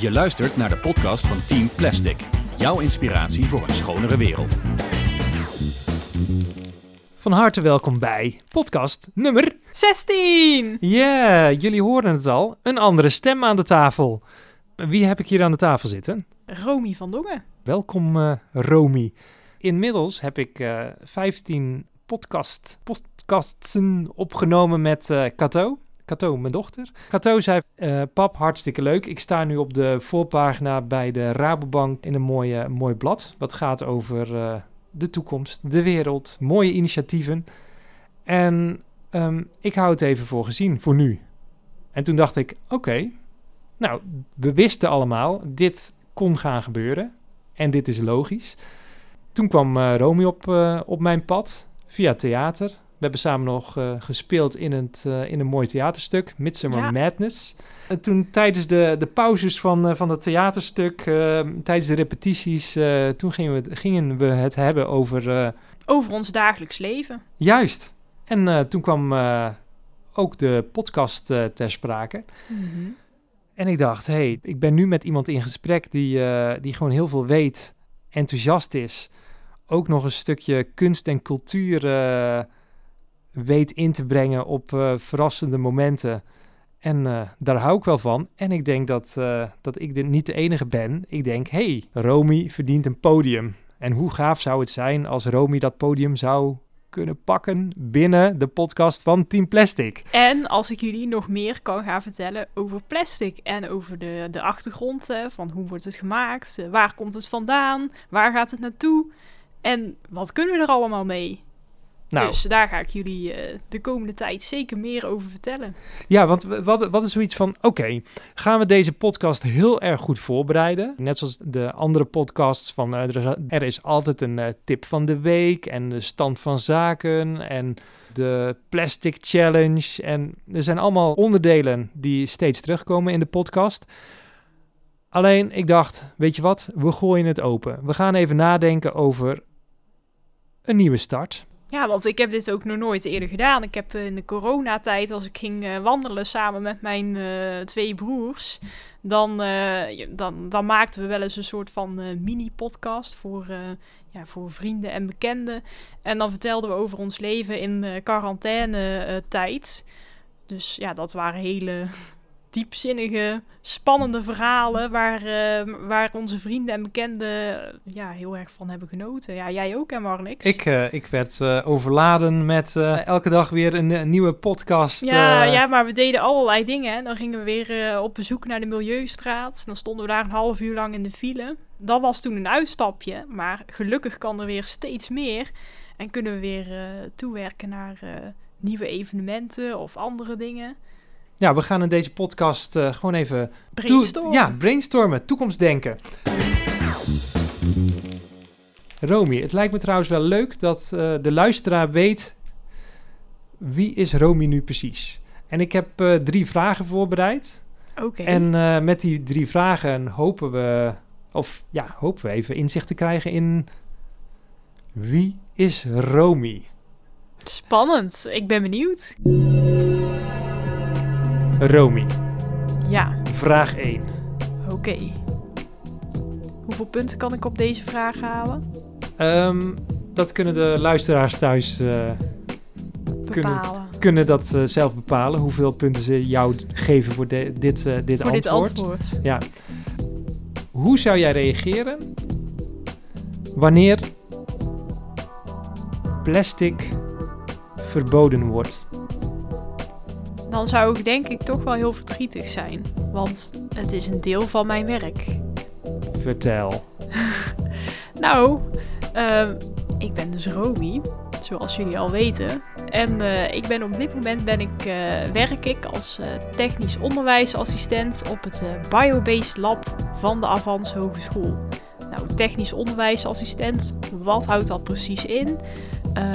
Je luistert naar de podcast van Team Plastic. Jouw inspiratie voor een schonere wereld. Van harte welkom bij podcast nummer 16! Ja, jullie horen het al. Een andere stem aan de tafel. Wie heb ik hier aan de tafel zitten? Romy van Dongen. Welkom, eh Romy. Inmiddels heb ik eh 15 podcast, podcastsen opgenomen met eh Cato. Cato, mijn dochter. Cato zei, eh, pap, hartstikke leuk. Ik sta nu op de voorpagina bij de Rabobank in een mooi, eh, mooi blad. Wat gaat over eh, de toekomst, de wereld, mooie initiatieven. En ehm, ik hou het even voor gezien, voor nu. En toen dacht ik, oké, nou, we wisten allemaal, dit kon gaan gebeuren. En dit is logisch. Toen kwam eh Romy op, op mijn pad via theater. We hebben samen nog eh, gespeeld in, het, eh, in een mooi theaterstuk, Midsummer Ja. Madness. En toen tijdens de, de pauzes van, eh, van het theaterstuk, tijdens de repetities, toen gingen we, het- gingen we het hebben over... Over ons dagelijks leven. juist. En toen kwam ook de podcast ter sprake. En ik dacht, hé, hey, ik ben nu met iemand in gesprek die, die gewoon heel veel weet, enthousiast is. Ook nog een stukje kunst en cultuur weet in te brengen op eh, verrassende momenten. En eh, daar hou ik wel van. En ik denk dat, eh, dat ik dit niet de enige ben. Ik denk, hey, Romy verdient een podium. En hoe gaaf zou het zijn als Romy dat podium zou kunnen pakken binnen de podcast van Team Plastic. En als ik jullie nog meer kan gaan vertellen over plastic en over de, de achtergrond van hoe wordt het gemaakt, waar komt het vandaan, waar gaat het naartoe en wat kunnen we er allemaal mee. Nou, Dus daar ga ik jullie eh, de komende tijd zeker meer over vertellen. Ja, want wat, wat is zoiets van, oké, gaan we deze podcast heel erg goed voorbereiden? Net zoals de andere podcasts van, eh, er, is, er is altijd een eh, tip van de week en de stand van zaken en de plastic challenge. En er zijn allemaal onderdelen die steeds terugkomen in de podcast. Alleen, ik dacht, weet je wat, we gooien het open. We gaan even nadenken over een nieuwe start. Ja, want ik heb dit ook nog nooit eerder gedaan. Ik heb eh, in de coronatijd, als ik ging eh, wandelen samen met mijn eh, twee broers, dan, dan, dan maakten we wel eens een soort van mini-podcast voor, ja, voor vrienden en bekenden. En dan vertelden we over ons leven in quarantaine-tijd. dus ja, dat waren hele diepzinnige, spannende verhalen waar, eh, waar onze vrienden en bekenden eh, ja, heel erg van hebben genoten. Ja, jij ook, hè Marnix? Ik, eh, ik werd eh, overladen met elke dag weer een, nieuwe podcast. Ja, ja, maar we deden allerlei dingen. hè. Dan gingen we weer op bezoek naar de Milieustraat. Dan stonden we daar een half uur lang in de file. Dat was toen een uitstapje. Maar gelukkig kan er weer steeds meer. En kunnen we weer toewerken naar nieuwe evenementen of andere dingen. Ja, we gaan in deze podcast eh, gewoon even... toe- Brainstorm. ja, brainstormen, toekomstdenken. Romy, het lijkt me trouwens wel leuk dat eh, de luisteraar weet... wie is Romy nu precies? En ik heb eh, drie vragen voorbereid. Oké. En met die drie vragen hopen we... of ja, hopen we even inzicht te krijgen in... wie is Romy? Spannend. Ik ben benieuwd. Romy, Ja, vraag 1. oké. Hoeveel punten kan ik op deze vraag halen? Ehm, dat kunnen de luisteraars thuis eh, Bepalen. kunnen dat eh, zelf bepalen. Hoeveel punten ze jou geven voor de- dit, dit, Voor antwoord. dit antwoord. Ja. Hoe zou jij reageren wanneer plastic verboden wordt? Dan zou ik denk ik toch wel heel verdrietig zijn. Want het is een deel van mijn werk. Vertel. Nou, ehm, ik ben dus Romy, zoals jullie al weten. En eh, ik ben op dit moment ben ik, eh, werk ik als eh, technisch onderwijsassistent op het Biobased Lab van de Avans Hogeschool. Nou, technisch onderwijsassistent, wat houdt dat precies in?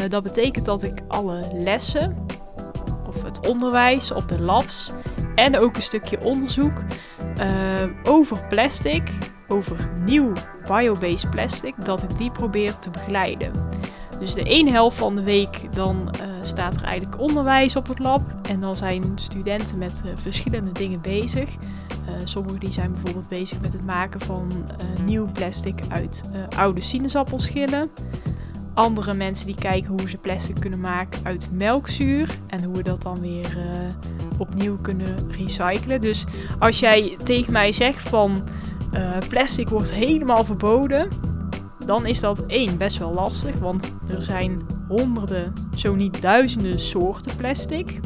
Dat betekent dat ik alle lessen, onderwijs op de labs en ook een stukje onderzoek eh, over plastic, over nieuw biobased plastic, dat ik die probeer te begeleiden. Dus de ene helft van de week dan eh, staat er eigenlijk onderwijs op het lab. En dan zijn studenten met eh, verschillende dingen bezig. Uh, sommigen die zijn bijvoorbeeld bezig met het maken van nieuw plastic uit oude sinaasappelschillen. Andere mensen die kijken hoe ze plastic kunnen maken uit melkzuur. En hoe we dat dan weer opnieuw kunnen recyclen. Dus als jij tegen mij zegt van plastic wordt helemaal verboden dan is dat één best wel lastig, want er zijn honderden, zo niet duizenden soorten plastic.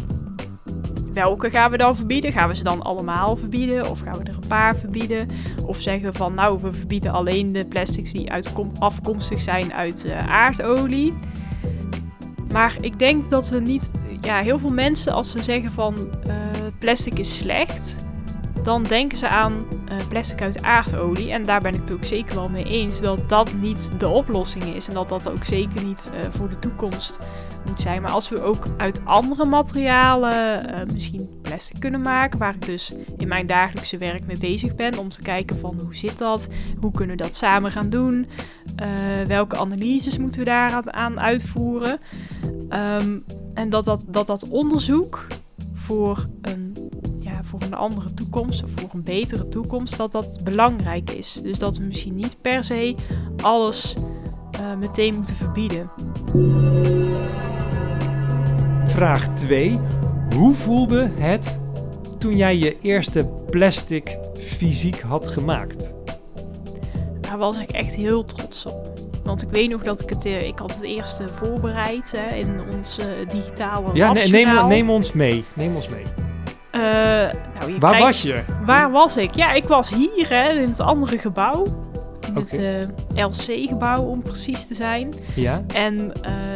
Welke gaan we dan verbieden? Gaan we ze dan allemaal verbieden? Of gaan we er een paar verbieden? Of zeggen van nou, we verbieden alleen de plastics die afkomstig zijn uit uh, aardolie. Maar ik denk dat we niet, ja, heel veel mensen als ze zeggen van uh, plastic is slecht, dan denken ze aan uh, plastic uit aardolie. En daar ben ik het ook zeker wel mee eens dat dat niet de oplossing is. En dat dat ook zeker niet voor de toekomst moet zijn. Maar als we ook uit andere materialen uh, misschien plastic kunnen maken, waar ik dus in mijn dagelijkse werk mee bezig ben, om te kijken van hoe zit dat, hoe kunnen we dat samen gaan doen, welke analyses moeten we daar aan uitvoeren. Um, en dat dat, dat dat onderzoek voor een voor een andere toekomst of voor een betere toekomst, dat dat belangrijk is. Dus dat we misschien niet per se alles uh, meteen moeten verbieden. Vraag 2. Hoe voelde het toen jij je eerste plastic fysiek had gemaakt? Daar was ik echt heel trots op. Want ik weet nog dat ik het, eh, ik had het eerste voorbereid hè, in ons uh, digitale Ja, neem, neem ons mee. Neem ons mee. Uh, nou, waar was je? Waar was ik? Ja, ik was hier hè, in het andere gebouw. In het uh, eh, LC-gebouw om precies te zijn. Ja. En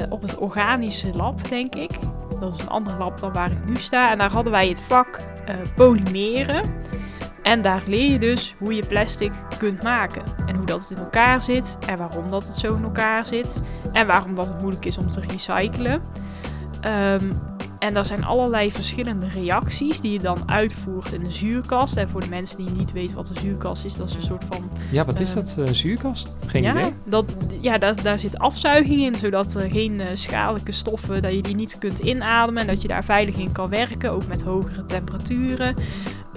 op het organische lab, denk ik. Dat is een ander lab dan waar ik nu sta. En daar hadden wij het vak polymeren. En daar leer je dus hoe je plastic kunt maken. En hoe dat het in elkaar zit. En waarom dat het zo in elkaar zit. En waarom dat het moeilijk is om te recyclen. Um, en er zijn allerlei verschillende reacties die je dan uitvoert in de zuurkast. En voor de mensen die niet weten wat een zuurkast is, dat is een soort van... Ja, wat is uh, dat, uh, zuurkast? Geen ja, idee. Dat, ja, daar, daar zit afzuiging in, zodat er geen uh, schadelijke stoffen, dat je die niet kunt inademen. En dat je daar veilig in kan werken, ook met hogere temperaturen.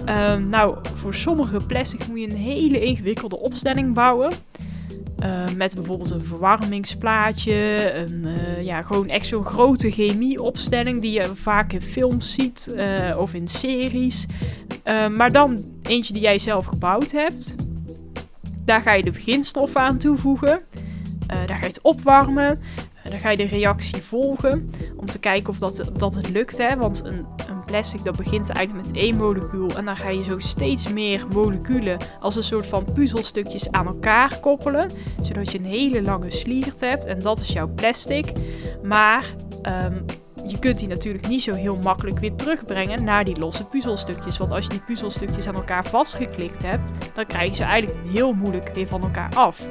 Um, nou, voor sommige plastic moet je een hele ingewikkelde opstelling bouwen. Uh, met bijvoorbeeld een verwarmingsplaatje. Een, uh, ja, gewoon echt zo'n grote chemieopstelling die je vaak in films ziet uh, of in series. maar dan eentje die jij zelf gebouwd hebt. Daar ga je de beginstoffen aan toevoegen. daar ga je het opwarmen. Dan ga je de reactie volgen om te kijken of dat, dat het lukt. Hè? Want een, een plastic dat begint eigenlijk met één molecuul. En dan ga je zo steeds meer moleculen als een soort van puzzelstukjes aan elkaar koppelen. Zodat je een hele lange sliert hebt. En dat is jouw plastic. Maar um, je kunt die natuurlijk niet zo heel makkelijk weer terugbrengen naar die losse puzzelstukjes. Want als je die puzzelstukjes aan elkaar vastgeklikt hebt, dan krijg je ze eigenlijk heel moeilijk weer van elkaar af.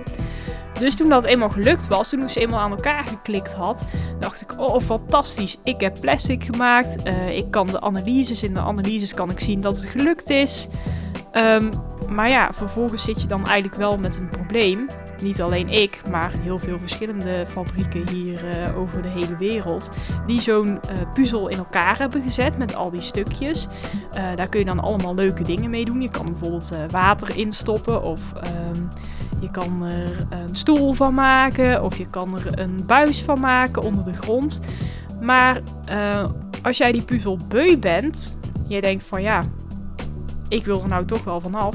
Dus toen dat eenmaal gelukt was, toen ik ze eenmaal aan elkaar geklikt had, dacht ik, oh fantastisch, ik heb plastic gemaakt. Uh, ik kan de analyses, in de analyses kan ik zien dat het gelukt is. Um, maar ja, vervolgens zit je dan eigenlijk wel met een probleem. Niet alleen ik, maar heel veel verschillende fabrieken hier uh, over de hele wereld. Die zo'n uh, puzzel in elkaar hebben gezet met al die stukjes. Daar kun je dan allemaal leuke dingen mee doen. Je kan bijvoorbeeld water instoppen of um, je kan er een stoel van maken. Of je kan er een buis van maken onder de grond. Maar als jij die puzzel beu bent, je denkt van ja, ik wil er nou toch wel vanaf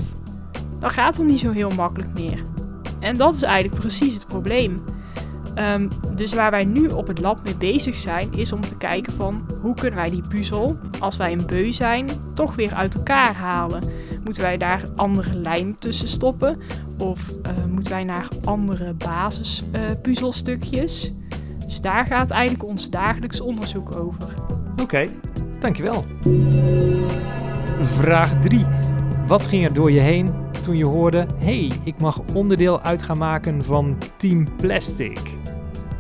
dan gaat het niet zo heel makkelijk meer. En dat is eigenlijk precies het probleem. Um, dus waar wij nu op het lab mee bezig zijn, is om te kijken van hoe kunnen wij die puzzel, als wij een beu zijn, toch weer uit elkaar halen. Moeten wij daar andere lijm tussen stoppen? Of uh, moeten wij naar andere basispuzelstukjes? Uh, dus daar gaat eigenlijk ons dagelijks onderzoek over. Oké, dankjewel. Vraag 3. Wat ging er door je heen toen je hoorde: hey, ik mag onderdeel uit gaan maken van Team Plastic?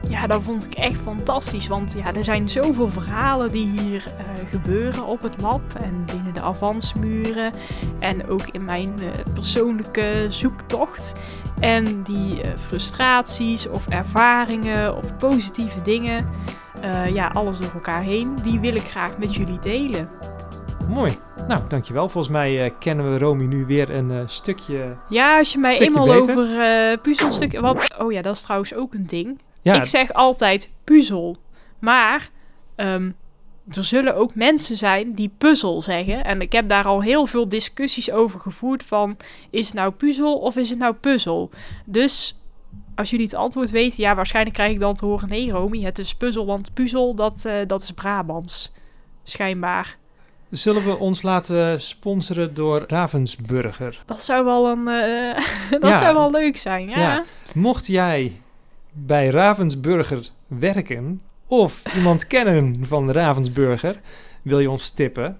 Ja, dat vond ik echt fantastisch. Want ja, er zijn zoveel verhalen die hier eh, gebeuren op het lab en binnen de avansmuren. En ook in mijn eh, persoonlijke zoektocht. En die eh, frustraties of ervaringen of positieve dingen, ja, alles door elkaar heen, die wil ik graag met jullie delen. Mooi. Nou, dankjewel. Volgens mij kennen we Romy nu weer een stukje... Ja, als je mij eenmaal beter. over eh puzzelstukken... Wat, oh ja, dat is trouwens ook een ding. Ja, Ik zeg altijd puzzel. Maar ehm, er zullen ook mensen zijn die puzzel zeggen. En ik heb daar al heel veel discussies over gevoerd van... is het nou puzzel of is het nou puzzel? Dus als jullie het antwoord weten... ja, waarschijnlijk krijg ik dan te horen... nee, Romy, het is puzzel, want puzzel, dat, eh, dat is Brabants. Schijnbaar. zullen we ons laten sponsoren door Ravensburger? Dat zou wel een... eh, dat Ja. zou wel leuk zijn, ja. Ja. Mocht jij bij Ravensburger werken of iemand kennen van Ravensburger, wil je ons tippen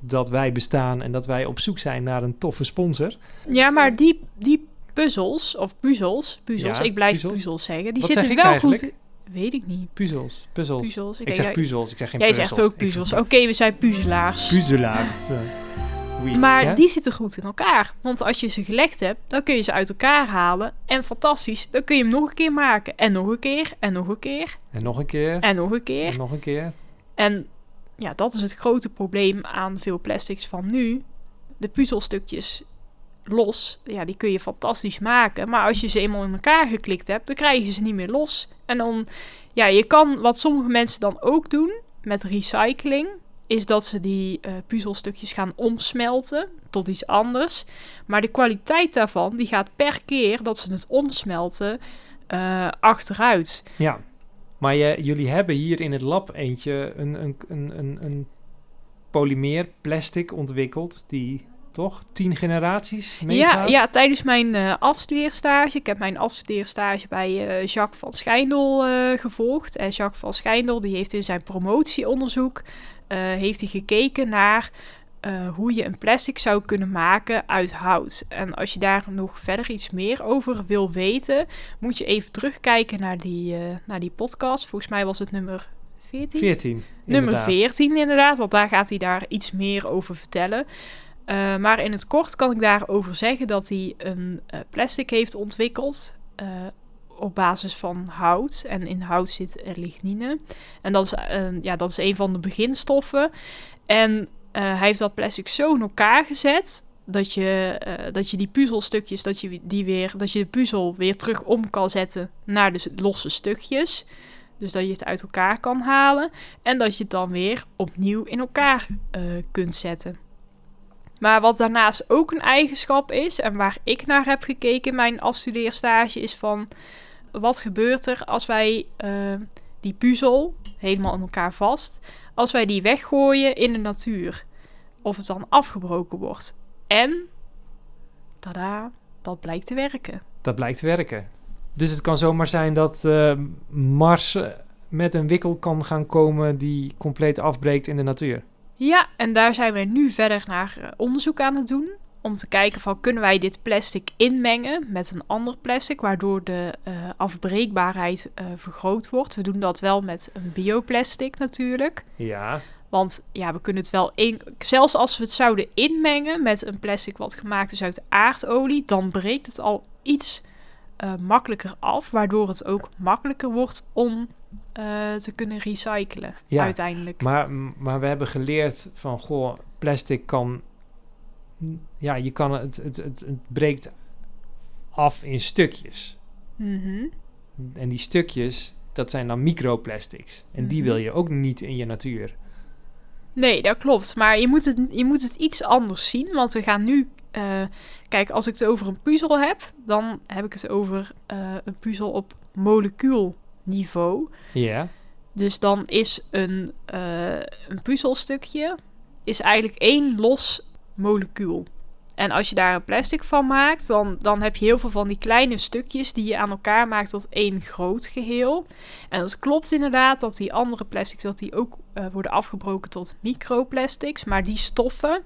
dat wij bestaan en dat wij op zoek zijn naar een toffe sponsor? Ja, maar die, die puzzels, of puzzels, puzzels, Ja, ik blijf puzzels. puzzels, zeggen, die Wat zitten zeg wel eigenlijk? goed. Weet ik niet. Puzzels, puzzels. Puzzels. Ik zeg jij- puzzels, ik zeg geen Jij puzzels. zegt ook puzzels. Oké, we zijn puzzelaars. Puzzelaars. Maar Ja? die zitten goed in elkaar. Want als je ze gelegd hebt, dan kun je ze uit elkaar halen. En fantastisch, dan kun je hem nog een keer maken. En nog een keer, en nog een keer, En nog een keer. en nog een keer. En nog een keer. En ja, dat is het grote probleem aan veel plastics van nu. De puzzelstukjes los, ja, die kun je fantastisch maken. Maar als je ze eenmaal in elkaar geklikt hebt, dan krijg je ze niet meer los. En dan, ja, je kan, wat sommige mensen dan ook doen met recycling, is dat ze die eh, puzzelstukjes gaan omsmelten tot iets anders. Maar de kwaliteit daarvan, die gaat per keer dat ze het omsmelten eh, achteruit. Ja. Maar je, jullie hebben hier in het lab eentje een, een, een, een, een polymeer plastic ontwikkeld die toch tien generaties Ja, meegaat? ja, tijdens mijn eh afstudeerstage. Ik heb mijn afstudeerstage bij eh, Jacques van Schijndel eh, gevolgd. En Jacques van Schijndel die heeft in zijn promotieonderzoek heeft hij gekeken naar hoe je een plastic zou kunnen maken uit hout. En als je daar nog verder iets meer over wil weten, moet je even terugkijken naar die, naar die podcast. Volgens mij was het nummer 14. 14. Nummer inderdaad. 14 inderdaad, want daar gaat hij daar iets meer over vertellen. Eh, maar in het kort kan ik daarover zeggen dat hij een eh, plastic heeft ontwikkeld eh, op basis van hout. En in hout zit lignine. En dat is, ja, dat is een van de beginstoffen. En hij heeft dat plastic zo in elkaar gezet dat je, dat je die puzzelstukjes, dat je, die weer, dat je de puzzel weer terug om kan zetten naar de losse stukjes. Dus dat je het uit elkaar kan halen. En dat je het dan weer opnieuw in elkaar kunt zetten. Maar wat daarnaast ook een eigenschap is, en waar ik naar heb gekeken in mijn afstudeerstage, is van wat gebeurt er als wij eh, die puzzel helemaal in elkaar vast, als wij die weggooien in de natuur. Of het dan afgebroken wordt. En, tada, dat blijkt te werken. Dat blijkt te werken. Dus het kan zomaar zijn dat eh, Mars eh, met een wikkel kan gaan komen die compleet afbreekt in de natuur. Ja, en daar zijn we nu verder naar eh, onderzoek aan het doen. Om te kijken van kunnen wij dit plastic inmengen met een ander plastic, waardoor de eh, afbreekbaarheid eh, vergroot wordt. We doen dat wel met een bioplastic natuurlijk. Ja. Want ja, we kunnen het wel in, zelfs als we het zouden inmengen met een plastic wat gemaakt is uit aardolie, dan breekt het al iets makkelijker af, waardoor het ook makkelijker wordt om eh, te kunnen recyclen Ja, uiteindelijk. Maar, maar we hebben geleerd van, goh, plastic kan... Ja, je kan het, het, het, het breekt af in stukjes. Mhm. En die stukjes, dat zijn dan microplastics. En die Mhm. wil je ook niet in je natuur. Nee, dat klopt. Maar je moet het, je moet het iets anders zien. Want we gaan nu. eh, kijk, als ik het over een puzzel heb, dan heb ik het over eh, een puzzel op molecuulniveau. Ja. Dus dan is een, eh, een puzzelstukje is eigenlijk één los molecuul. En als je daar een plastic van maakt, dan, dan heb je heel veel van die kleine stukjes die je aan elkaar maakt tot één groot geheel. En het klopt inderdaad dat die andere plastics dat die ook eh, worden afgebroken tot microplastics. Maar die stoffen,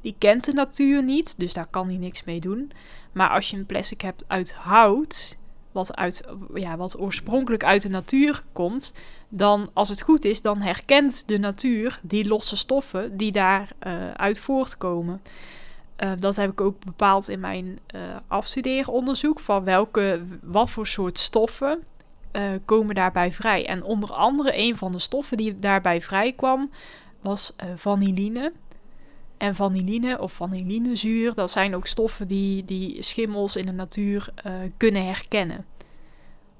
die kent de natuur niet, dus daar kan die niks mee doen. Maar als je een plastic hebt uit hout, wat, uit, ja, wat oorspronkelijk uit de natuur komt, dan als het goed is, dan herkent de natuur die losse stoffen die daaruit uh, uit voortkomen. Uh, dat heb ik ook bepaald in mijn uh, afstudeeronderzoek van welke, wat voor soort stoffen komen daarbij vrij. En onder andere een van de stoffen die daarbij vrij kwam was vanilline. En vanilline of vanillinezuur, dat zijn ook stoffen die, die schimmels in de natuur uh, kunnen herkennen.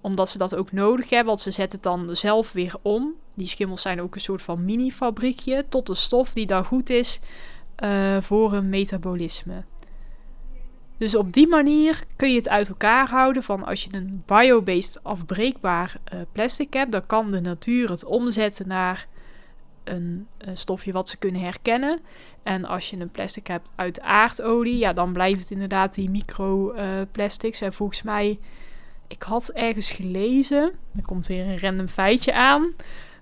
Omdat ze dat ook nodig hebben, want ze zetten het dan zelf weer om. Die schimmels zijn ook een soort van mini-fabriekje tot een stof die dan goed is uh, voor een metabolisme. Dus op die manier kun je het uit elkaar houden van als je een biobased afbreekbaar uh, plastic hebt, dan kan de natuur het omzetten naar een, een stofje wat ze kunnen herkennen. En als je een plastic hebt uit aardolie, ja, dan blijft het inderdaad die microplastics. Uh, en volgens mij, ik had ergens gelezen, er komt weer een random feitje aan,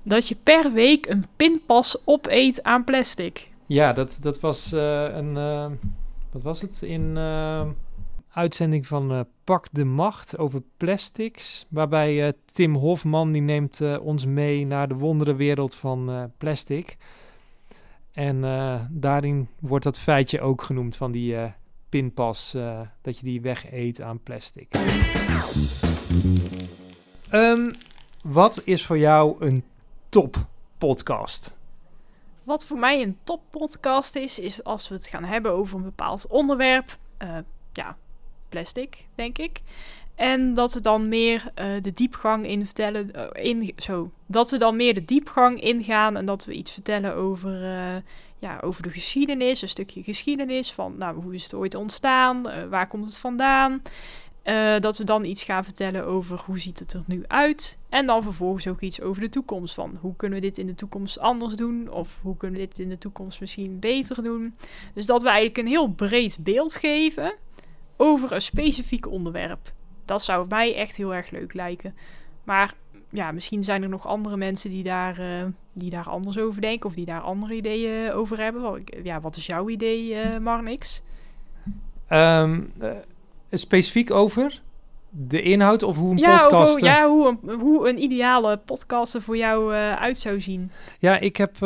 dat je per week een pinpas opeet aan plastic. Ja, dat, dat was uh, een, uh, wat was het, in uitzending van Pak de Macht over plastics. Waarbij Tim Hofman, die neemt ons mee naar de wonderenwereld van plastic. En daarin wordt dat feitje ook genoemd van die pinpas, dat je die wegeet aan plastic. Um, wat is voor jou een top podcast? Wat voor mij een top podcast is, is als we het gaan hebben over een bepaald onderwerp. ja, plastic, denk ik. En dat we dan meer uh, de diepgang in vertellen. Uh, in, zo, dat we dan meer de diepgang ingaan en dat we iets vertellen over, uh, ja, over de geschiedenis. Een stukje geschiedenis van nou, hoe is het ooit ontstaan? waar komt het vandaan? dat we dan iets gaan vertellen over hoe ziet het er nu uit. En dan vervolgens ook iets over de toekomst. Van hoe kunnen we dit in de toekomst anders doen? Of hoe kunnen we dit in de toekomst misschien beter doen? Dus dat we eigenlijk een heel breed beeld geven over een specifiek onderwerp dat zou mij echt heel erg leuk lijken. Maar ja, misschien zijn er nog andere mensen die daar, uh, die daar anders over denken of die daar andere ideeën over hebben. Ja, wat is jouw idee, uh, Marnix? Um, uh, specifiek over de inhoud of hoe een ja, podcast... Hoe, ja, hoe een, hoe een ideale podcast er voor jou uit zou zien. Ja, ik heb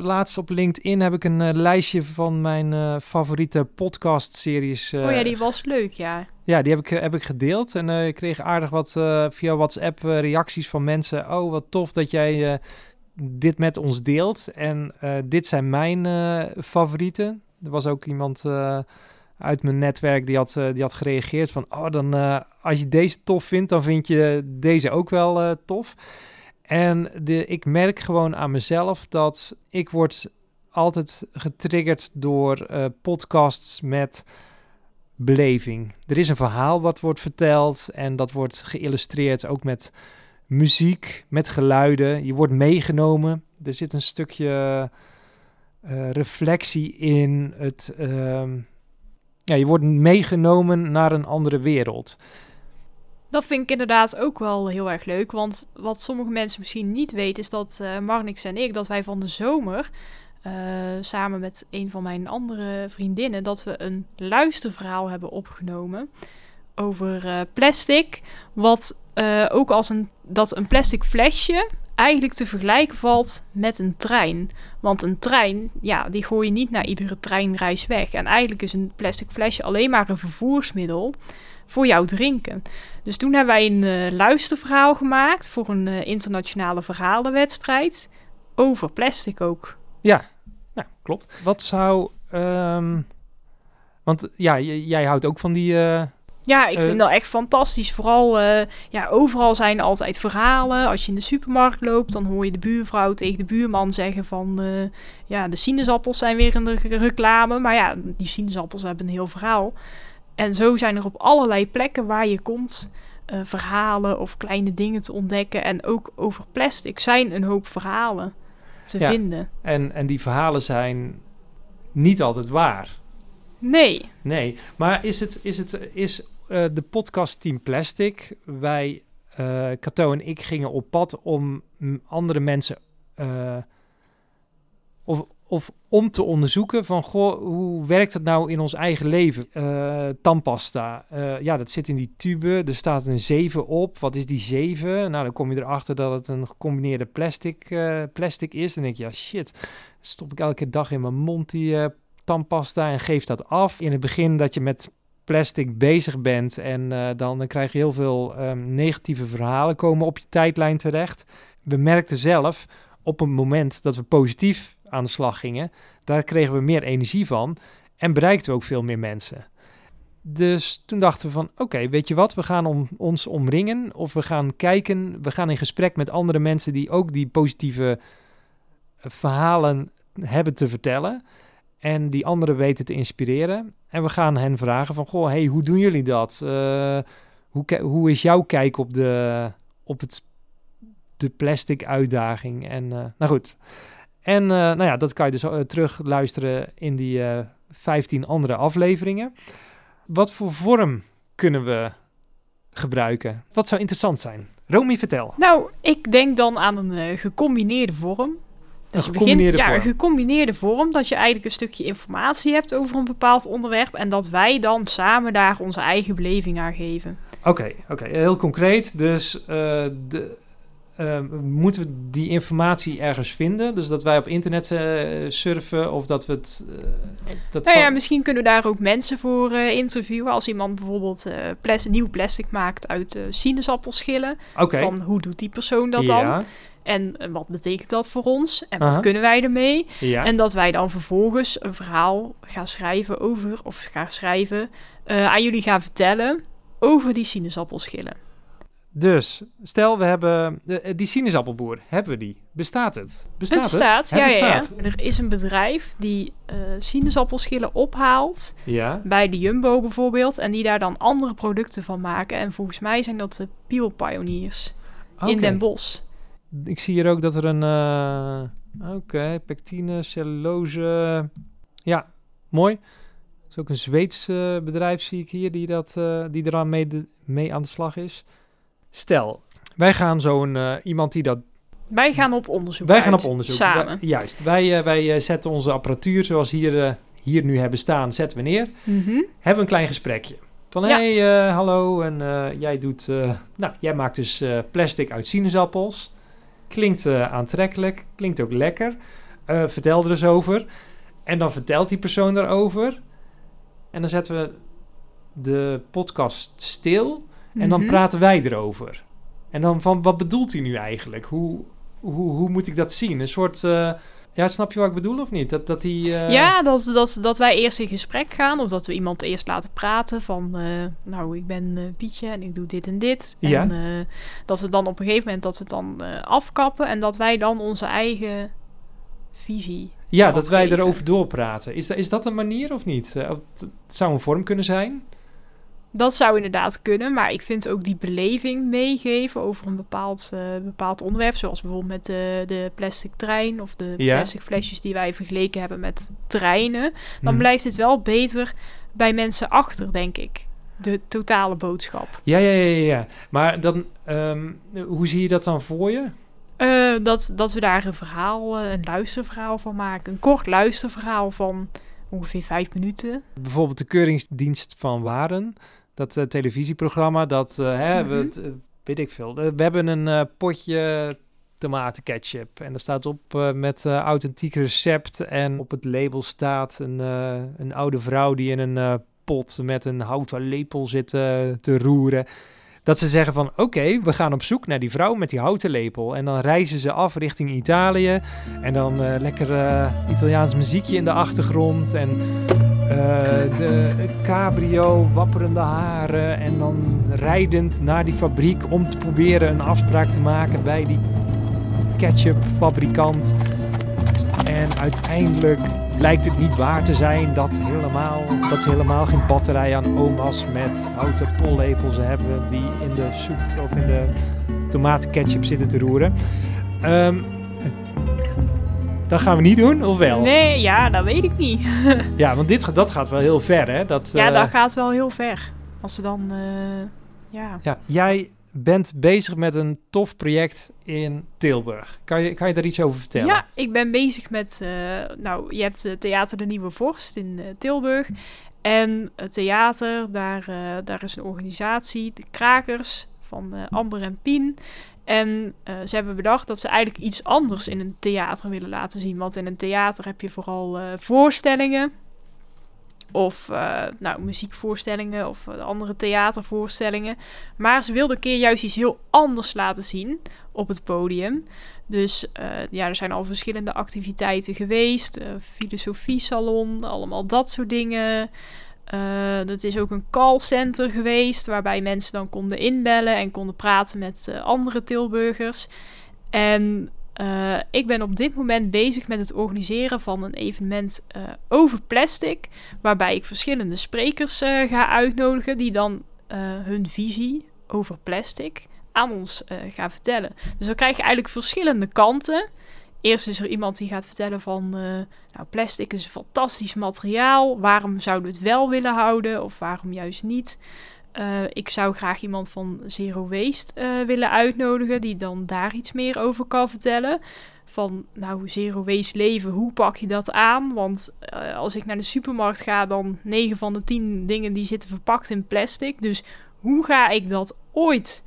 laatst op LinkedIn heb ik een lijstje van mijn favoriete podcast-series. oh ja, die was leuk, ja. Ja, die heb ik, heb ik gedeeld. En ik kreeg aardig wat via WhatsApp reacties van mensen. Oh, wat tof dat jij dit met ons deelt. En dit zijn mijn favorieten. Er was ook iemand uit mijn netwerk die had, die had gereageerd van... Oh, dan als je deze tof vindt, dan vind je deze ook wel tof. En de, ik merk gewoon aan mezelf dat ik word altijd getriggerd door podcasts met beleving. Er is een verhaal wat wordt verteld en dat wordt geïllustreerd ook met muziek, met geluiden. Je wordt meegenomen. Er zit een stukje reflectie in het. Uh, ja, je wordt meegenomen naar een andere wereld. Dat vind ik inderdaad ook wel heel erg leuk. Want wat sommige mensen misschien niet weten, is dat uh, Marnix en ik, dat wij van de zomer uh, samen met een van mijn andere vriendinnen dat we een luisterverhaal hebben opgenomen over uh, plastic. Wat ook als een, dat een plastic flesje eigenlijk te vergelijken valt met een trein. Want een trein, ja, die gooi je niet naar iedere treinreis weg. En eigenlijk is een plastic flesje alleen maar een vervoersmiddel voor jouw drinken. Dus toen hebben wij een luisterverhaal gemaakt voor een internationale verhalenwedstrijd over plastic ook. Ja, nou, klopt. Wat zou... Um, want ja, jij houdt ook van die... Uh, ja, ik uh, vind dat echt fantastisch. Vooral, uh, ja, overal zijn altijd verhalen. Als je in de supermarkt loopt, dan hoor je de buurvrouw tegen de buurman zeggen van... ja, de sinaasappels zijn weer in de reclame. Maar ja, die sinaasappels hebben een heel verhaal. En zo zijn er op allerlei plekken waar je komt... verhalen of kleine dingen te ontdekken. En ook over plastic zijn een hoop verhalen te ja. vinden. En, en die verhalen zijn niet altijd waar. Nee. Nee, maar is het, is het, is uh, de podcast Team Plastic, wij, uh, Cato en ik gingen op pad om andere mensen, uh, of of om te onderzoeken van, goh, hoe werkt het nou in ons eigen leven? Uh, tandpasta, ja, dat zit in die tube, er staat een 7 op. Wat is die 7? Nou, dan kom je erachter dat het een gecombineerde plastic, plastic is. Dan denk je, ja, shit, stop ik elke dag in mijn mond die tandpasta en geef dat af. In het begin dat je met plastic bezig bent en dan, dan krijg je heel veel um, negatieve verhalen komen op je tijdlijn terecht. We merkten zelf op een moment dat we positief aan de slag gingen, daar kregen we meer energie van en bereikten we ook veel meer mensen. Dus toen dachten we van, oké, weet je wat, we gaan om, ons omringen of we gaan kijken, we gaan in gesprek met andere mensen die ook die positieve eh, verhalen hebben te vertellen en die anderen weten te inspireren. En we gaan hen vragen van, goh, hey, hoe doen jullie dat? Uh, hoe, hoe is jouw kijk op, de, op het, de plastic uitdaging? En uh, nou goed, en uh, nou ja, dat kan je dus terug luisteren in die uh, 15 andere afleveringen. Wat voor vorm kunnen we gebruiken? Wat zou interessant zijn? Romy, vertel. Nou, ik denk dan aan een gecombineerde vorm. Een gecombineerde vorm? Ja, gecombineerde vorm. Dat je eigenlijk een stukje informatie hebt over een bepaald onderwerp. En dat wij dan samen daar onze eigen beleving aan geven. Oké, okay, oké. Okay. Heel concreet. Dus de, uh, moeten we die informatie ergens vinden? Dus dat wij op internet uh, surfen of dat we het. Uh, dat nou ja, misschien kunnen we daar ook mensen voor interviewen. Als iemand bijvoorbeeld plas nieuw plastic maakt uit sinaasappelschillen. Okay. Van hoe doet die persoon dat dan? En wat betekent dat voor ons? En wat Aha. kunnen wij ermee? Ja. En dat wij dan vervolgens een verhaal gaan schrijven over, of gaan schrijven, aan jullie gaan vertellen over die sinaasappelschillen. Dus, stel we hebben die sinaasappelboer, hebben we die? Bestaat het? Bestaat het? Bestaat, het? Ja, bestaat. Ja, Er is een bedrijf die uh, sinaasappelschillen ophaalt, ja. bij de Jumbo bijvoorbeeld, en die daar dan andere producten van maken. En volgens mij zijn dat de Peel Pioneers okay. in Den Bosch. Ik zie hier ook dat er een, uh, oké, okay, pectine, cellulose, ja, mooi. Dat is ook een Zweeds uh, bedrijf, zie ik hier, die, dat, die eraan mee, de, mee aan de slag is. Stel, wij gaan zo'n uh, iemand die dat. Wij gaan op onderzoek. Wij uit, gaan op onderzoek. Samen. Wij, juist. Wij, uh, wij uh, zetten onze apparatuur zoals hier, hier nu hebben staan, zetten we neer. Mm -hmm. Hebben een klein gesprekje. Van Ja. hé, hey, hallo. En jij doet. nou, jij maakt dus plastic uit sinaasappels. Klinkt aantrekkelijk. Klinkt ook lekker. vertel er eens over. En dan vertelt die persoon daarover. En dan zetten we de podcast stil. En dan Mhm. praten wij erover. En dan van, wat bedoelt hij nu eigenlijk? Hoe, hoe, hoe moet ik dat zien? Een soort, eh, ja, snap je wat ik bedoel of niet? Dat, dat die, eh, Ja, dat, dat, dat wij eerst in gesprek gaan. Of dat we iemand eerst laten praten van... eh, nou, ik ben eh, Pietje en ik doe dit en dit. Ja. En dat we dan op een gegeven moment dat we het dan afkappen... en dat wij dan onze eigen visie ja, dat wij geven. erover doorpraten. Is, dat is dat een manier of niet? Het zou een vorm kunnen zijn. Dat zou inderdaad kunnen, maar ik vind ook die beleving meegeven over een bepaald, eh, bepaald onderwerp. Zoals bijvoorbeeld met de, de plastic trein of de Ja. plastic flesjes die wij vergeleken hebben met treinen. Dan Mhm. blijft het wel beter bij mensen achter, denk ik. De totale boodschap. Ja, ja, ja, ja, ja. Maar dan, ehm, hoe zie je dat dan voor je? Eh, dat, dat we daar een verhaal, eh, een luisterverhaal van maken. Een kort luisterverhaal van ongeveer vijf minuten. Bijvoorbeeld de Keuringsdienst van Waren. Dat eh, televisieprogramma, dat hè, we, Mhm. eh, weet ik veel. We hebben een potje tomatenketchup. En er staat op met authentiek recept. En op het label staat een, een oude vrouw die in een pot met een houten lepel zit te roeren. Dat ze zeggen van oké, we gaan op zoek naar die vrouw met die houten lepel. En dan reizen ze af richting Italië. En dan lekker Italiaans muziekje in de achtergrond. En de cabrio, wapperende haren. En dan rijdend naar die fabriek om te proberen een afspraak te maken bij die ketchupfabrikant. En uiteindelijk blijkt het niet waar te zijn dat, helemaal, dat ze helemaal geen batterij aan oma's met houten pollepels hebben die in de soep of in de tomatenketchup zitten te roeren. Ehm, dat gaan we niet doen, of wel? Nee, ja, dat weet ik niet. Ja, want dit, dat gaat wel heel ver, hè? Dat, ja, eh, dat gaat wel heel ver. Als ze dan, eh, ja. Ja, jij bent bezig met een tof project in Tilburg. Kan je, kan je daar iets over vertellen? Ja, ik ben bezig met, uh, nou, je hebt uh, Theater de Nieuwe Vorst in uh, Tilburg. En het theater, daar, daar is een organisatie, de Krakers, van Amber en Pien. En ze hebben bedacht dat ze eigenlijk iets anders in een theater willen laten zien. Want in een theater heb je vooral voorstellingen of uh, nou, muziekvoorstellingen of andere theatervoorstellingen. Maar ze wilde een keer juist iets heel anders laten zien op het podium. Dus ja, er zijn al verschillende activiteiten geweest. Filosofie salon, allemaal dat soort dingen. Dat is ook een callcenter geweest waarbij mensen dan konden inbellen en konden praten met andere Tilburgers. En uh, ik ben op dit moment bezig met het organiseren van een evenement uh, over plastic. Waarbij ik verschillende sprekers uh, ga uitnodigen die dan hun visie over plastic aan ons gaan vertellen. Dus dan krijg je eigenlijk verschillende kanten. Eerst is er iemand die gaat vertellen van nou, plastic is een fantastisch materiaal. Waarom zouden we het wel willen houden of waarom juist niet? Uh, ik zou graag iemand van Zero Waste uh, willen uitnodigen, die dan daar iets meer over kan vertellen. Van, nou, Zero Waste leven, hoe pak je dat aan? Want als ik naar de supermarkt ga, dan 9 van de 10 dingen die zitten verpakt in plastic. Dus hoe ga ik dat ooit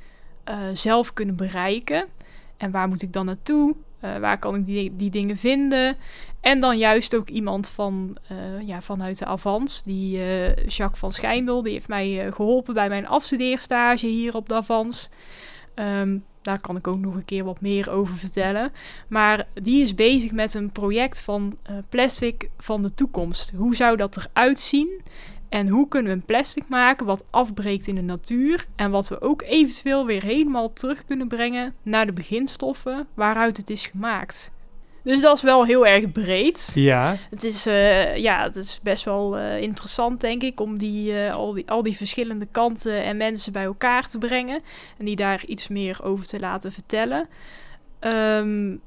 zelf kunnen bereiken? En waar moet ik dan naartoe? Uh, waar kan ik die, die dingen vinden? En dan juist ook iemand van, uh, ja, vanuit de Avans, die uh, Jacques van Schijndel, die heeft mij geholpen bij mijn afstudeerstage hier op de Avans. Um, daar kan ik ook nog een keer wat meer over vertellen. Maar die is bezig met een project van plastic van de toekomst. Hoe zou dat eruit zien? En hoe kunnen we een plastic maken wat afbreekt in de natuur en wat we ook eventueel weer helemaal terug kunnen brengen naar de beginstoffen waaruit het is gemaakt. Dus dat is wel heel erg breed. Ja. Het is, uh, ja, het is best wel uh, interessant, denk ik, om die, uh, al, die, al die verschillende kanten en mensen bij elkaar te brengen. En die daar iets meer over te laten vertellen. Um,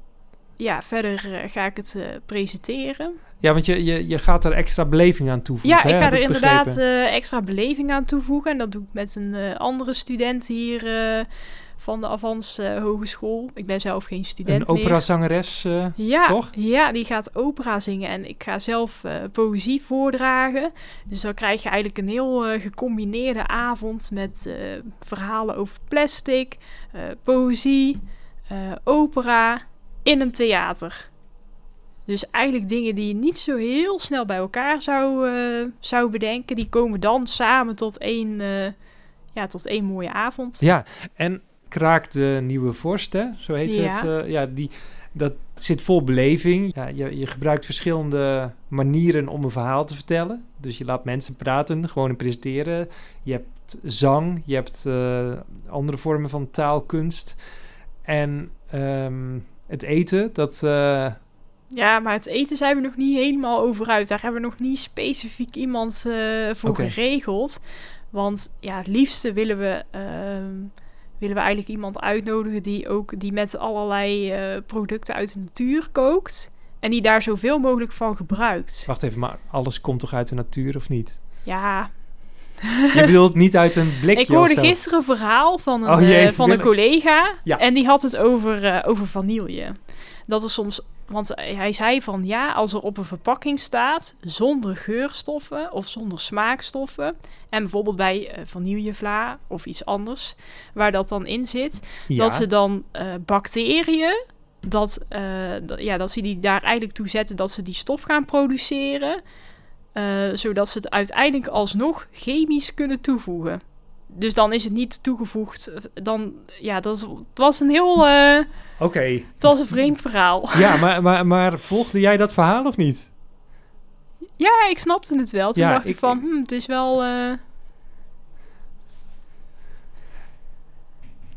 ja, verder ga ik het presenteren. Ja, want je, je, je gaat er extra beleving aan toevoegen. Ja, ik ga er inderdaad uh, extra beleving aan toevoegen. En dat doe ik met een uh, andere student hier uh, van de Avans Hogeschool. Ik ben zelf geen student Een operazangeres, ja, toch? Ja, die gaat opera zingen. En ik ga zelf poëzie voordragen. Dus dan krijg je eigenlijk een heel gecombineerde avond met verhalen over plastic, poëzie, opera in een theater. Dus eigenlijk dingen die je niet zo heel snel bij elkaar zou, uh, zou bedenken, die komen dan samen tot één, uh, ja, tot één mooie avond. Ja, en Kraak de Nieuwe Vorst, hè? zo heet ja. het. Uh, ja, die, dat zit vol beleving. Ja, je, je gebruikt verschillende manieren om een verhaal te vertellen. Dus je laat mensen praten, gewoon presenteren. Je hebt zang, je hebt andere vormen van taalkunst. En um, het eten, dat ja, maar het eten zijn we nog niet helemaal over uit. Daar hebben we nog niet specifiek iemand uh, voor okay. geregeld. Want ja, het liefste willen we, uh, willen we eigenlijk iemand uitnodigen die ook die met allerlei uh, producten uit de natuur kookt. En die daar zoveel mogelijk van gebruikt. Wacht even, maar alles komt toch uit de natuur of niet? Ja. Je bedoelt niet uit een blikje Ik hoorde gisteren een verhaal van een, oh, jee, van een collega. Ja. En die had het over, over vanille. Dat er soms want hij zei van ja, als er op een verpakking staat zonder geurstoffen of zonder smaakstoffen. En bijvoorbeeld bij uh, vanillevla of iets anders waar dat dan in zit. Ja. Dat ze dan uh, bacteriën, dat, uh, ja, dat ze die daar eigenlijk toe zetten dat ze die stof gaan produceren. zodat ze het uiteindelijk alsnog chemisch kunnen toevoegen. Dus dan is het niet toegevoegd. Dan, ja, dat is, het was een heel. Uh, Oké. Okay. Het was een vreemd verhaal. Ja, maar, maar, maar volgde jij dat verhaal of niet? Ja, ik snapte het wel. Toen Ja, dacht ik, ik- van, hm, het is wel. eh,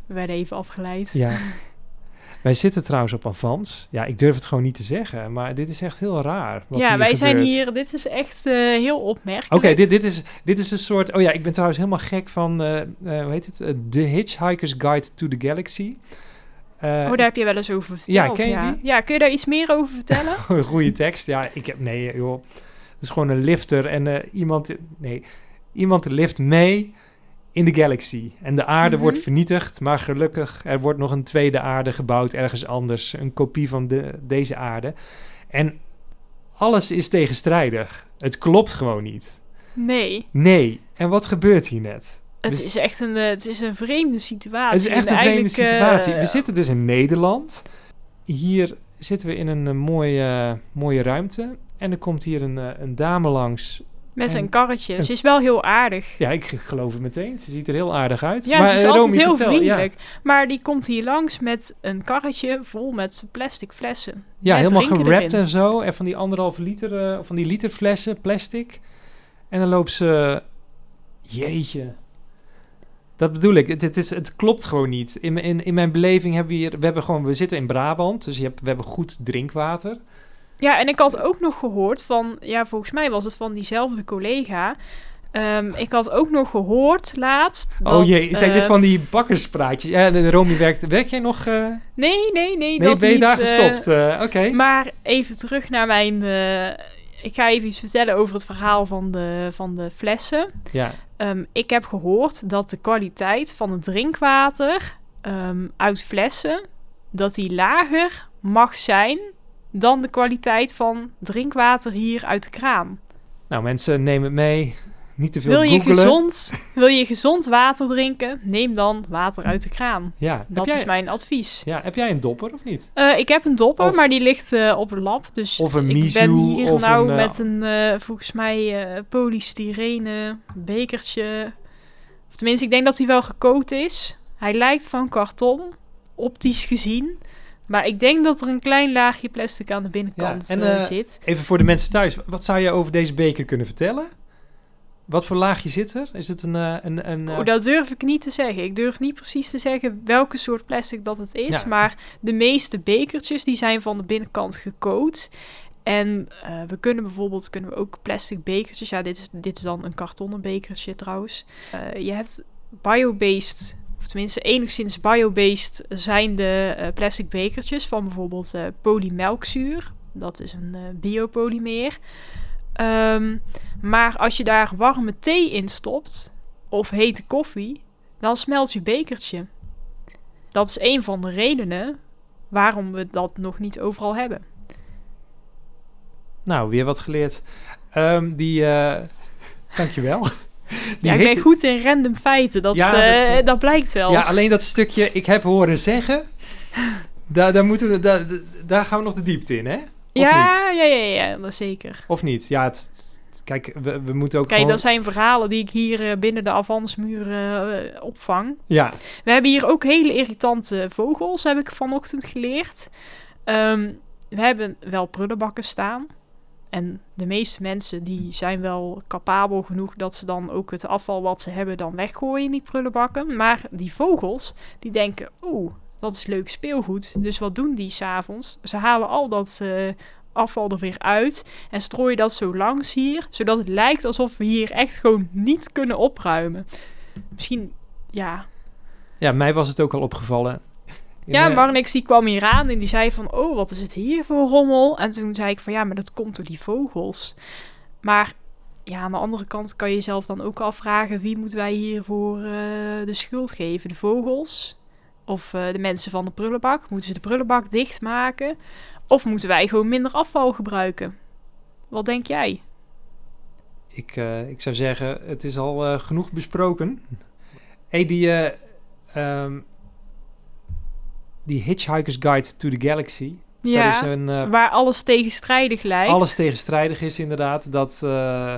We werden even afgeleid. Ja. Wij zitten trouwens op avans. Ja, ik durf het gewoon niet te zeggen, maar dit is echt heel raar. Wat ja, hier wij zijn hier. Dit is echt eh, heel opmerkelijk. Oké, dit, dit, is, dit is een soort... Oh ja, ik ben trouwens helemaal gek van... eh, hoe heet het? The Hitchhiker's Guide to the Galaxy. Eh, Oh, daar heb je wel eens over verteld. Ja, ken je die? Ja, kun je daar iets meer over vertellen? een goede tekst. Ja, ik heb... Nee, joh. Het is gewoon een lifter en iemand... Nee, iemand lift mee in de galaxy. En de aarde Mhm. wordt vernietigd, maar gelukkig, er wordt nog een tweede aarde gebouwd ergens anders. Een kopie van de, deze aarde. En alles is tegenstrijdig. Het klopt gewoon niet. Nee, Nee. En wat gebeurt hier net? het Dus- is echt een, eh, het is een vreemde situatie. Het is echt En een vreemde eh, situatie. We zitten dus in Nederland. Hier zitten we in een, eh, mooie, mooie ruimte. En er komt hier een, een dame langs. Met en- een karretje. en- Ze is wel heel aardig. Ja, ik geloof het meteen. Ze ziet er heel aardig uit. Ja, maar, ze is eh, altijd Romy, heel vertel, ja. vriendelijk. Maar die komt hier langs met een karretje vol met plastic flessen. Ja, helemaal erin. en zo. En van die anderhalve liter, eh, van die liter flessen, plastic. En dan loopt ze... Jeetje. Dat bedoel ik. Het, het, is, het klopt gewoon niet. In, mijn- in, in mijn beleving hebben we hier... We, hebben gewoon, we zitten in Brabant, dus je hebt, we hebben goed drinkwater. Ja, en ik had ook nog gehoord van... Ja, volgens mij was het van diezelfde collega. Ehm, ik had ook nog gehoord laatst... Dat, oh jee, zijn dit eh, van die bakkerspraatjes? Ja, de, Romy werkt... Werk jij nog... eh, Nee, nee, nee, nee, dat ben je niet, daar eh, gestopt? Oké. Maar even terug naar mijn... ik ga even iets vertellen over het verhaal van de, van de flessen. Ja. Ehm, ik heb gehoord dat de kwaliteit van het drinkwater ehm, uit flessen... dat die lager mag zijn dan de kwaliteit van drinkwater hier uit de kraan. Nou mensen, neem het mee. Niet te veel Wil je, gezond, wil je gezond water drinken? Neem dan water uit de kraan. Ja. Dat jij, is mijn advies. Ja, heb jij een dopper of niet? Eh, ik heb een dopper, Of- maar die ligt eh, op een lab. Dus Of een ik ben hier of nou een, eh, met een, volgens mij, polystyrene bekertje. Of tenminste, ik denk dat hij wel gecoat is. Hij lijkt van karton, optisch gezien. Maar ik denk dat er een klein laagje plastic aan de binnenkant Ja, en, eh, eh, zit. Even voor de mensen thuis. Wat zou je over deze beker kunnen vertellen? Wat voor laagje zit er? Is het een... eh, een, een Oh, dat durf ik niet te zeggen. Ik durf niet precies te zeggen welke soort plastic dat het is. Ja. Maar de meeste bekertjes die zijn van de binnenkant gecoat. En we kunnen bijvoorbeeld kunnen we ook plastic bekertjes. Ja, dit is, dit is dan een kartonnen bekertje trouwens. Je hebt biobased, of tenminste enigszins biobased zijn de eh, plastic bekertjes van bijvoorbeeld eh polymelkzuur. Dat is een eh, biopolymeer. Ehm, maar als je daar warme thee in stopt, of hete koffie, dan smelt je bekertje. Dat is een van de redenen waarom we dat nog niet overal hebben. Nou, weer wat geleerd. Ehm, die... dankjewel. Ja, ik ben goed in random feiten, dat, Ja, eh, dat, dat, eh, blijkt wel. Ja, alleen dat stukje ik heb horen zeggen... Daar, daar, moeten we, daar, daar gaan we nog de diepte in, hè? Of ja, niet? ja, ja, ja, dat zeker. Of niet? Ja, het, het- kijk, we, we moeten ook Kijk, gewoon... dat zijn verhalen die ik hier eh, binnen de avansmuren eh, opvang. Ja, We hebben hier ook hele irritante vogels, heb ik vanochtend geleerd. Ehm, we hebben wel prullenbakken staan. En de meeste mensen die zijn wel capabel genoeg dat ze dan ook het afval wat ze hebben dan weggooien in die prullenbakken. Maar die vogels, die denken, oeh, dat is leuk speelgoed. Dus wat doen die s'avonds? Ze halen al dat eh, afval er weer uit en strooien dat zo langs hier, zodat het lijkt alsof we hier echt gewoon niet kunnen opruimen. Misschien, ja, ja, mij was het ook al opgevallen. Ja, Marnix die kwam hier aan en die zei van... Oh, wat is het hier voor rommel? En toen zei ik van... Ja, maar dat komt door die vogels. Maar ja, aan de andere kant kan je jezelf dan ook afvragen... Wie moeten wij hiervoor eh de schuld geven? De vogels? Of eh, de mensen van de prullenbak? Moeten ze de prullenbak dichtmaken? Of moeten wij gewoon minder afval gebruiken? Wat denk jij? Ik, eh, ik zou zeggen, het is al genoeg besproken. hey, die, eh, ehm, die Hitchhiker's Guide to the Galaxy. Daar is Ja, een, eh, waar alles tegenstrijdig lijkt. alles tegenstrijdig is inderdaad. Dat, eh,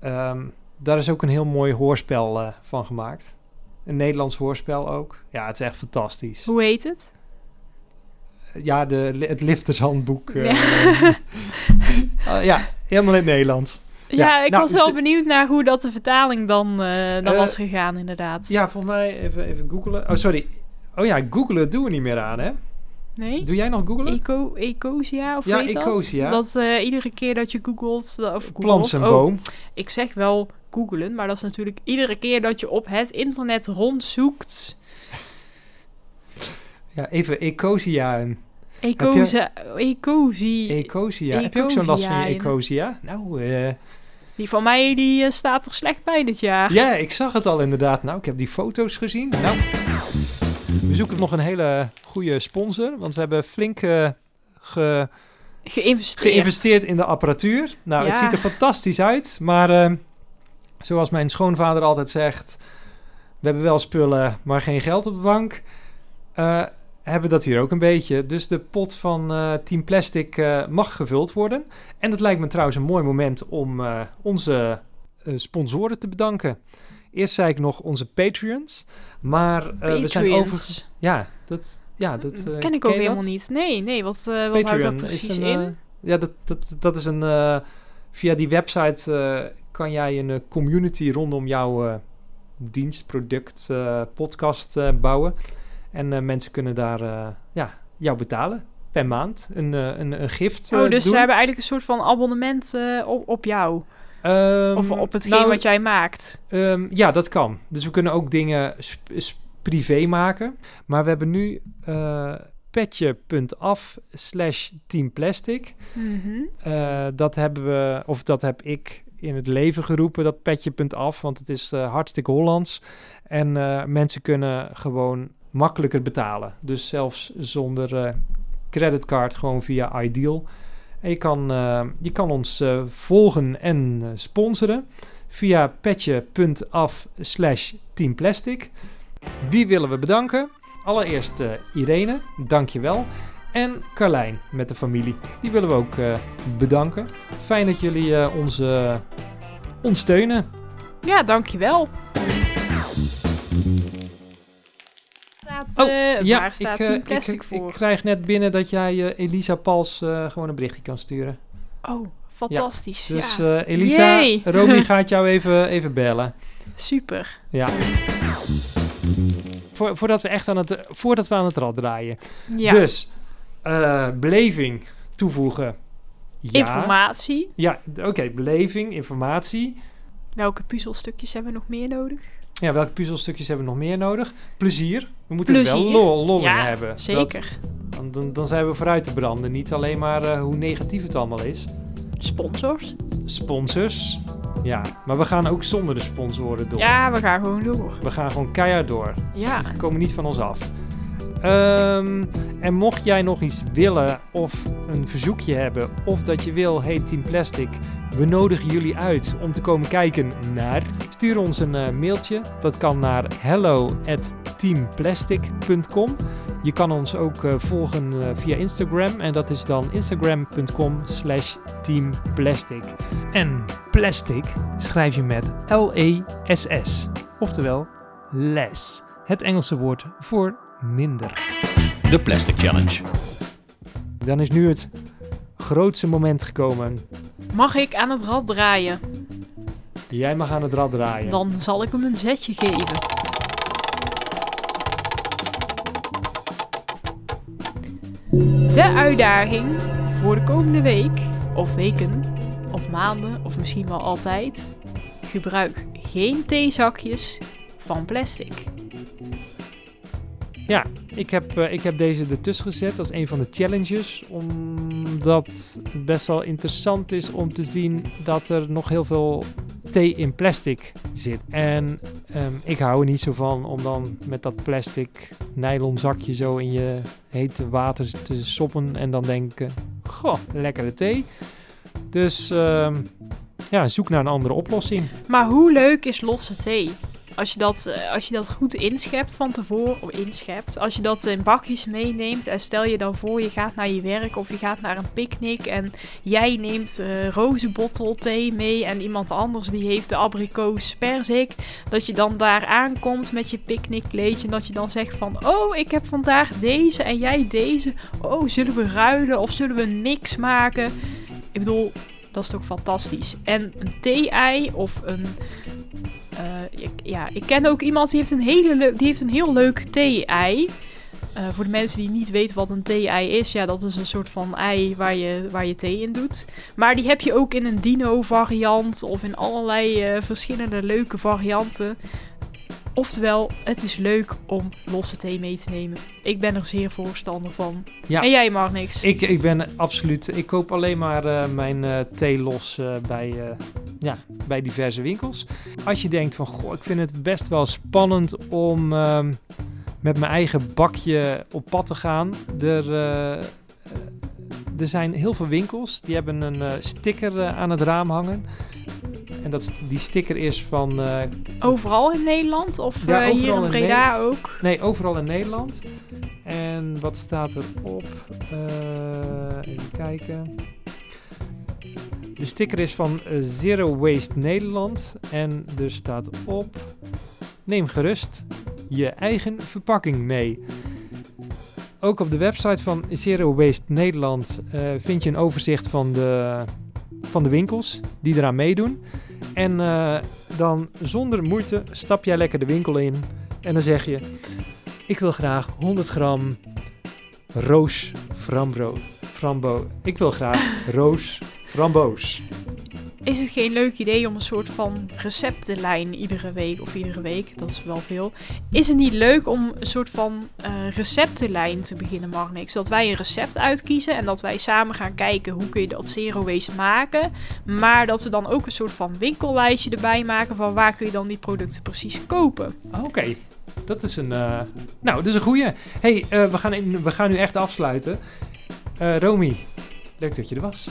ehm, daar is ook een heel mooi hoorspel eh, van gemaakt. Een Nederlands hoorspel ook. Ja, het is echt fantastisch. Hoe heet het? Ja, de, het liftershandboek. Ja. ah, ja, helemaal in het Nederlands. Ja, Ja, ik nou, was wel benieuwd naar hoe dat de vertaling dan, dan was gegaan, inderdaad. Ja, volgens mij even, even googlen. Oh, sorry. Oh ja, googlen doen we niet meer aan, hè? Nee? Doe jij nog googlen? Eco, Ecosia of Ja, weet dat? Ecosia. Dat eh, iedere keer dat je googelt... eh, Of Plant oh, boom. ik zeg wel googelen, maar dat is natuurlijk iedere keer dat je op het internet rondzoekt... Ja, even Ecosiaan. Ecosia... Ecosia... Ecosia. Heb je ook zo'n last van je. Ecosia? Nou, eh, Die van mij die eh, staat er slecht bij dit jaar. Ja, ik zag het al inderdaad. Nou, ik heb die foto's gezien. Nou, zoeken nog een hele goede sponsor, want we hebben flink ge- Geïnvesteerd. geïnvesteerd in de apparatuur. Nou, het ziet er fantastisch uit, maar eh, zoals mijn schoonvader altijd zegt, we hebben wel spullen, maar geen geld op de bank. Eh, hebben dat hier ook een beetje. Dus de pot van eh, Team Plastic mag gevuld worden. En dat lijkt me trouwens een mooi moment om onze sponsoren te bedanken. Eerst zei ik nog onze Patreons, maar eh, we zijn over... Ja, dat, ja, dat eh, ken ik ook helemaal dat? niet. Nee, nee, wat, eh wat houdt dat precies een, in? ja, dat, dat, dat is een. via die website kan jij een community rondom jouw dienst, product, podcast bouwen. En mensen kunnen daar ja, jou betalen per maand. Een, een, een gift. oh, dus doen. we hebben eigenlijk een soort van abonnement op, op jou. Ehm, Of op hetgeen nou, wat jij maakt. Ehm, ja, dat kan. Dus we kunnen ook dingen privé maken. Maar we hebben nu eh petje.af slash teamplastic. Mhm. Eh, dat hebben we, of dat heb ik in het leven geroepen, dat petje.af. Want het is eh, hartstikke Hollands. En mensen kunnen gewoon makkelijker betalen. Dus zelfs zonder creditcard, gewoon via Ideal. En je kan, eh, je kan ons eh, volgen en eh, sponsoren via petje.af slash teamplastic. Wie willen we bedanken? Allereerst eh, Irene, dankjewel. En Carlijn met de familie. Die willen we ook bedanken. Fijn dat jullie ons ons steunen. Ja, dankjewel. Staat, Oh, eh, ja, waar staat ik, eh, Team Plastic ik, voor? ik krijg net binnen dat jij eh, Elisa Pals gewoon een berichtje kan sturen. Oh, fantastisch. Ja, Dus Elisa, Yay. Romy gaat jou even, even bellen. super. Ja. Voor, voordat, we echt aan het, voordat we aan het rad draaien. Ja. Dus, beleving toevoegen. Ja. Informatie. Ja, oké, beleving, informatie. Welke puzzelstukjes hebben we nog meer nodig? Ja, welke puzzelstukjes hebben we nog meer nodig? Plezier. We moeten er wel lol, lol in ja, hebben. Dat- zeker. dan, dan, dan zijn we vooruit te branden. Niet alleen maar eh, hoe negatief het allemaal is. Sponsors. Sponsors. Ja, maar we gaan ook zonder de sponsoren door. Ja, we gaan gewoon door. We gaan gewoon keihard door. Ja. Die komen niet van ons af. Ehm, en mocht jij nog iets willen of een verzoekje hebben of dat je wil, hey Team Plastic, we nodigen jullie uit om te komen kijken naar. Stuur ons een eh, mailtje. Dat kan naar hello@teamplastic.com. Je kan ons ook eh, volgen eh, via Instagram en dat is dan instagram.com slash teamplastic. En plastic schrijf je met L-E-S-S, oftewel less. Het Engelse woord voor minder. De Plastic Challenge. Dan is nu het grootste moment gekomen. Mag ik aan het rad draaien? Jij mag aan het rad draaien. Dan zal ik hem een zetje geven. De uitdaging voor de komende week, of weken, of maanden, of misschien wel altijd. Gebruik geen theezakjes van plastic. Ja, ik heb, eh, ik heb deze ertussen gezet als een van de challenges. Omdat het best wel interessant is om te zien dat er nog heel veel thee in plastic zit. En ehm, ik hou er niet zo van om dan met dat plastic nylon zakje zo in je hete water te soppen. En dan denken, goh, lekkere thee. Dus ehm, ja, zoek naar een andere oplossing. Maar hoe leuk is losse thee? Als je dat, eh, als je dat goed inschept van tevoren, of inschept, als je dat in bakjes meeneemt en stel je dan voor je gaat naar je werk of je gaat naar een picknick en jij neemt eh rozenbottel thee mee en iemand anders die heeft de abrikoos perzik, dat je dan daar aankomt met je picknickkleedje en dat je dan zegt van, oh ik heb vandaag deze en jij deze, oh zullen we ruilen of zullen we een mix maken? Ik bedoel, dat is toch fantastisch. En een thee-ei of een ik, ja, ik ken ook iemand die heeft een, hele die heeft een heel leuk thee-ei. Eh, voor de mensen die niet weten wat een thee-ei is, ja, dat is een soort van ei waar je, waar je thee in doet. Maar die heb je ook in een dino-variant of in allerlei eh, verschillende leuke varianten. Oftewel, het is leuk om losse thee mee te nemen. Ik ben er zeer voorstander van. Ja. En jij mag niks. Ik, ik ben absoluut. Ik koop alleen maar eh, mijn eh, thee los eh, bij, ja, bij diverse winkels. Als je denkt van, goh, ik vind het best wel spannend om ehm, met mijn eigen bakje op pad te gaan. Er, er zijn heel veel winkels die hebben een eh, sticker eh, aan het raam hangen. En dat, die sticker is van... eh, Overal in Nederland of Ja, hier in in Breda ook? nee, overal in Nederland. En wat staat erop? Eh even kijken. De sticker is van Zero Waste Nederland. En er staat op... Neem gerust je eigen verpakking mee. Ook op de website van Zero Waste Nederland eh, vind je een overzicht van de, van de winkels die eraan meedoen. En eh, dan zonder moeite stap jij lekker de winkel in en dan zeg je: Ik wil graag 100 gram roos frambro, frambo. Ik wil graag roos framboos. Is het geen leuk idee om een soort van receptenlijn iedere week of iedere week, dat is wel veel. Is het niet leuk om een soort van eh, receptenlijn te beginnen, Marnix? Dat wij een recept uitkiezen en dat wij samen gaan kijken hoe kun je dat zero waste maken. Maar dat we dan ook een soort van winkellijstje erbij maken van waar kun je dan die producten precies kopen. Oké, dat is een. eh, nou, dat is een goeie. hey, eh, we, gaan in, we gaan nu echt afsluiten. Romy, leuk dat je er was.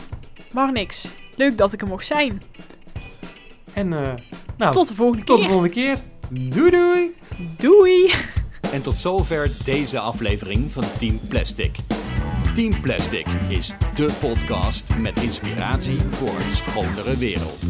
Marnix, leuk dat ik er mocht zijn. En eh, nou, Tot de volgende tot de keer. volgende keer. Doei doei! Doei! En tot zover deze aflevering van Team Plastic. Team Plastic is de podcast met inspiratie voor een schonere wereld.